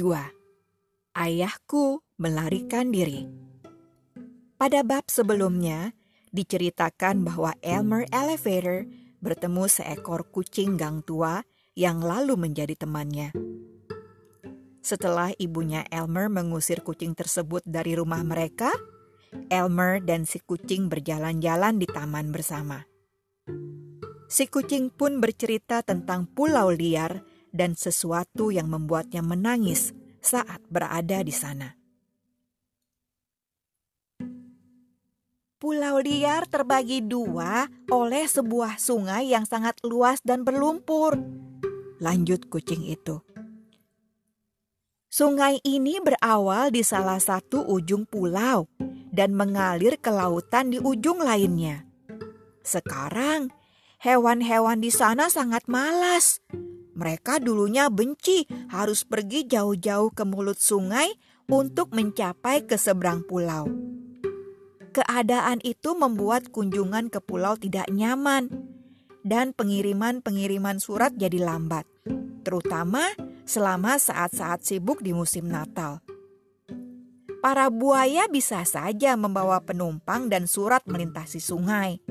2. Ayahku melarikan diri. Pada bab sebelumnya, diceritakan bahwa Elmer Elevator bertemu seekor kucing gang tua yang lalu menjadi temannya. Setelah ibunya Elmer mengusir kucing tersebut dari rumah mereka, Elmer dan si kucing berjalan-jalan di taman bersama. Si kucing pun bercerita tentang pulau liar dan sesuatu yang membuatnya menangis saat berada di sana. Pulau liar terbagi dua oleh sebuah sungai yang sangat luas dan berlumpur. Lanjut kucing itu. Sungai ini berawal di salah satu ujung pulau dan mengalir ke lautan di ujung lainnya. Sekarang, hewan-hewan di sana sangat malas. Mereka dulunya benci harus pergi jauh-jauh ke mulut sungai untuk mencapai ke seberang pulau. Keadaan itu membuat kunjungan ke pulau tidak nyaman dan pengiriman-pengiriman surat jadi lambat, terutama selama saat-saat sibuk di musim Natal. Para buaya bisa saja membawa penumpang dan surat melintasi sungai,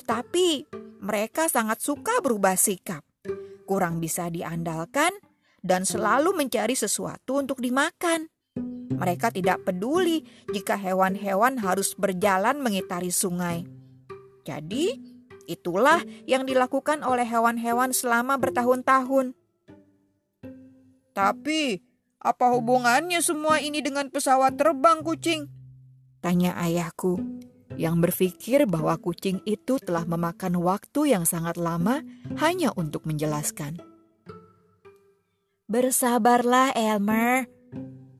tetapi mereka sangat suka berubah sikap, kurang bisa diandalkan, dan selalu mencari sesuatu untuk dimakan. Mereka tidak peduli jika hewan-hewan harus berjalan mengitari sungai. Jadi, itulah yang dilakukan oleh hewan-hewan selama bertahun-tahun. Tapi, apa hubungannya semua ini dengan pesawat terbang kucing? Tanya ayahku, yang berpikir bahwa kucing itu telah memakan waktu yang sangat lama hanya untuk menjelaskan. Bersabarlah, Elmer,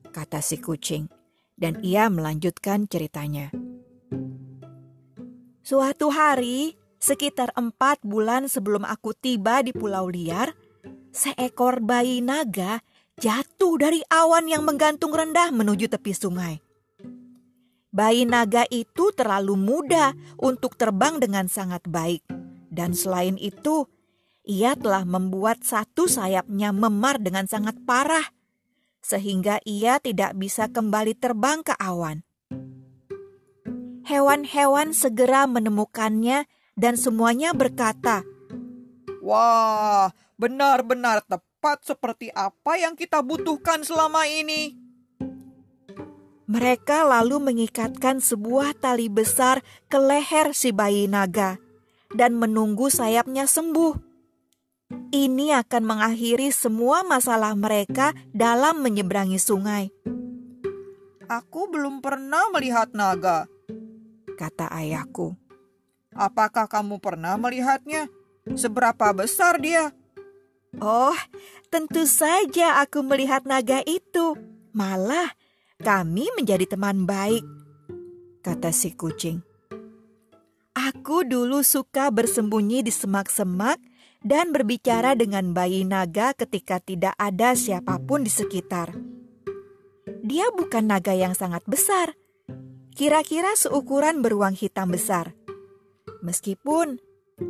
kata si kucing, dan ia melanjutkan ceritanya. Suatu hari, sekitar empat bulan sebelum aku tiba di Pulau Liar, seekor bayi naga jatuh dari awan yang menggantung rendah menuju tepi sungai. Bayi naga itu terlalu muda untuk terbang dengan sangat baik, dan selain itu, ia telah membuat satu sayapnya memar dengan sangat parah sehingga ia tidak bisa kembali terbang ke awan. Hewan-hewan segera menemukannya dan semuanya berkata, "Wah, benar-benar tepat seperti apa yang kita butuhkan selama ini." Mereka lalu mengikatkan sebuah tali besar ke leher si bayi naga dan menunggu sayapnya sembuh. Ini akan mengakhiri semua masalah mereka dalam menyeberangi sungai. Aku belum pernah melihat naga, kata ayahku. Apakah kamu pernah melihatnya? Seberapa besar dia? Oh, tentu saja aku melihat naga itu. Malah, kami menjadi teman baik, kata si kucing. Aku dulu suka bersembunyi di semak-semak dan berbicara dengan bayi naga ketika tidak ada siapa pun di sekitar. Dia bukan naga yang sangat besar, kira-kira seukuran beruang hitam besar. Meskipun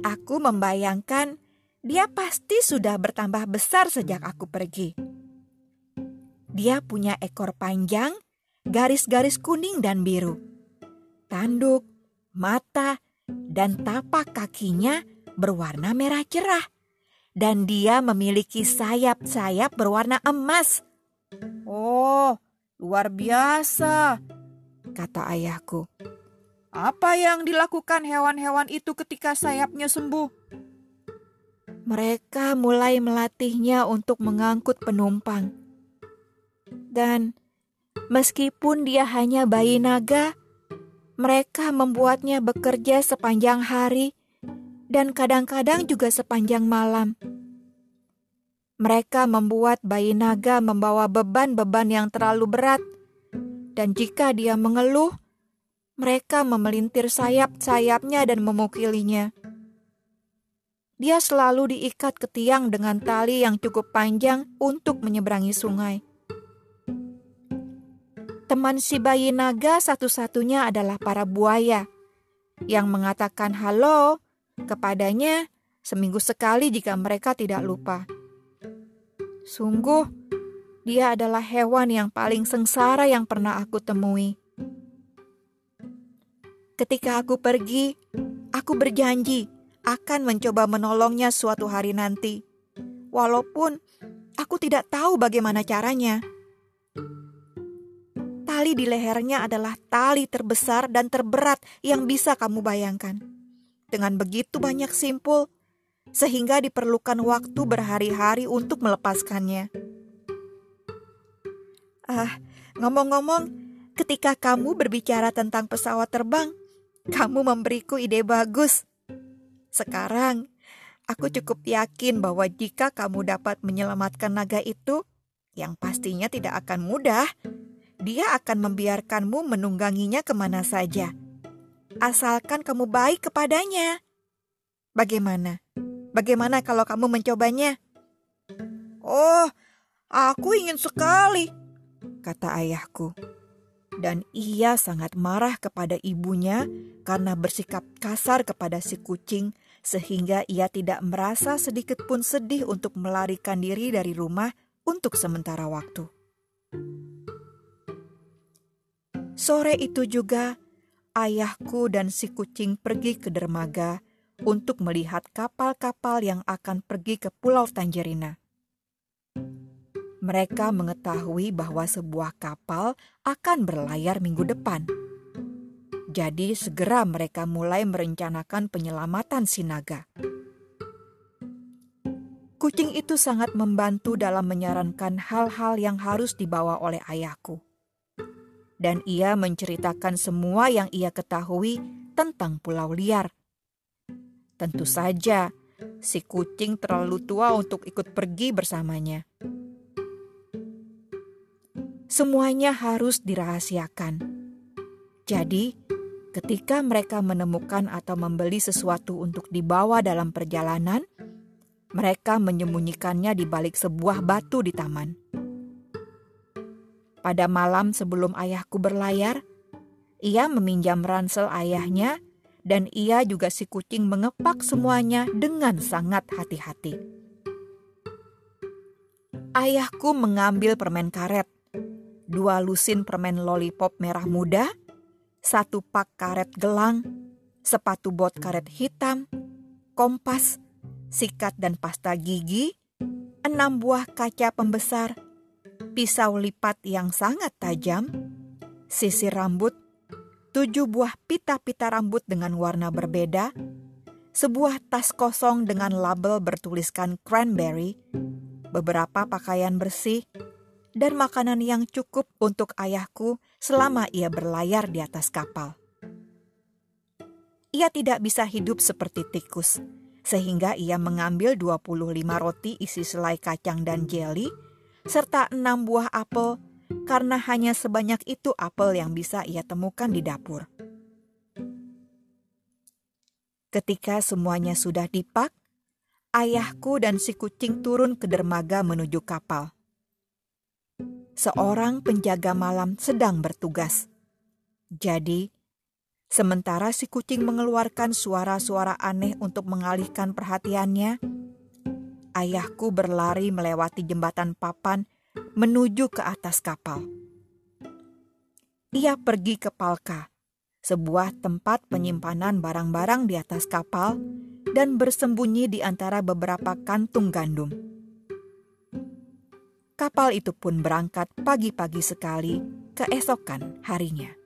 aku membayangkan dia pasti sudah bertambah besar sejak aku pergi. Dia punya ekor panjang, garis-garis kuning dan biru, tanduk, mata, dan tapak kakinya berwarna merah cerah, dan dia memiliki sayap-sayap berwarna emas. Oh, luar biasa, kata ayahku. Apa yang dilakukan hewan-hewan itu ketika sayapnya sembuh? Mereka mulai melatihnya untuk mengangkut penumpang. Dan meskipun dia hanya bayi naga, mereka membuatnya bekerja sepanjang hari dan kadang-kadang juga sepanjang malam. Mereka membuat bayi naga membawa beban-beban yang terlalu berat, dan jika dia mengeluh, mereka memelintir sayap-sayapnya dan memukilinya. Dia selalu diikat ke tiang dengan tali yang cukup panjang untuk menyeberangi sungai. Teman si bayi naga satu-satunya adalah para buaya yang mengatakan halo kepadanya seminggu sekali jika mereka tidak lupa. Sungguh, Dia adalah hewan yang paling sengsara yang pernah aku temui. Ketika aku pergi, aku berjanji akan mencoba menolongnya suatu hari nanti, walaupun aku tidak tahu bagaimana caranya. Tali di lehernya adalah tali terbesar dan terberat yang bisa kamu bayangkan. Dengan begitu banyak simpul, sehingga diperlukan waktu berhari-hari untuk melepaskannya. Ah, ngomong-ngomong, ketika kamu berbicara tentang pesawat terbang, kamu memberiku ide bagus. Sekarang, aku cukup yakin bahwa jika kamu dapat menyelamatkan naga itu, yang pastinya tidak akan mudah, dia akan membiarkanmu menungganginya ke mana saja. Asalkan kamu baik kepadanya. Bagaimana? Bagaimana kalau kamu mencobanya? Oh, aku ingin sekali kata ayahku. Dan ia sangat marah kepada ibunya karena bersikap kasar kepada si kucing, sehingga ia tidak merasa sedikit pun sedih untuk melarikan diri dari rumah untuk sementara waktu. Sore itu juga, ayahku dan si kucing pergi ke dermaga untuk melihat kapal-kapal yang akan pergi ke Pulau Tangerina mereka mengetahui bahwa sebuah kapal akan berlayar minggu depan. Jadi segera mereka mulai merencanakan penyelamatan Sinaga. Kucing itu sangat membantu dalam menyarankan hal-hal yang harus dibawa oleh ayahku. Dan ia menceritakan semua yang ia ketahui tentang pulau liar. Tentu saja, si kucing terlalu tua untuk ikut pergi bersamanya semuanya harus dirahasiakan. Jadi, ketika mereka menemukan atau membeli sesuatu untuk dibawa dalam perjalanan, mereka menyembunyikannya di balik sebuah batu di taman. Pada malam sebelum ayahku berlayar, ia meminjam ransel ayahnya dan ia juga si kucing mengepak semuanya dengan sangat hati-hati. Ayahku mengambil permen karet dua lusin permen lollipop merah muda, satu pak karet gelang, sepatu bot karet hitam, kompas, sikat dan pasta gigi, enam buah kaca pembesar, pisau lipat yang sangat tajam, sisir rambut, tujuh buah pita-pita rambut dengan warna berbeda, sebuah tas kosong dengan label bertuliskan cranberry, beberapa pakaian bersih, dan makanan yang cukup untuk ayahku selama ia berlayar di atas kapal. Ia tidak bisa hidup seperti tikus, sehingga ia mengambil 25 roti isi selai kacang dan jeli, serta enam buah apel, karena hanya sebanyak itu apel yang bisa ia temukan di dapur. Ketika semuanya sudah dipak, ayahku dan si kucing turun ke dermaga menuju kapal seorang penjaga malam sedang bertugas. Jadi, sementara si kucing mengeluarkan suara-suara aneh untuk mengalihkan perhatiannya, ayahku berlari melewati jembatan papan menuju ke atas kapal. Ia pergi ke Palka, sebuah tempat penyimpanan barang-barang di atas kapal, dan bersembunyi di antara beberapa kantung gandum kapal itu pun berangkat pagi-pagi sekali keesokan harinya.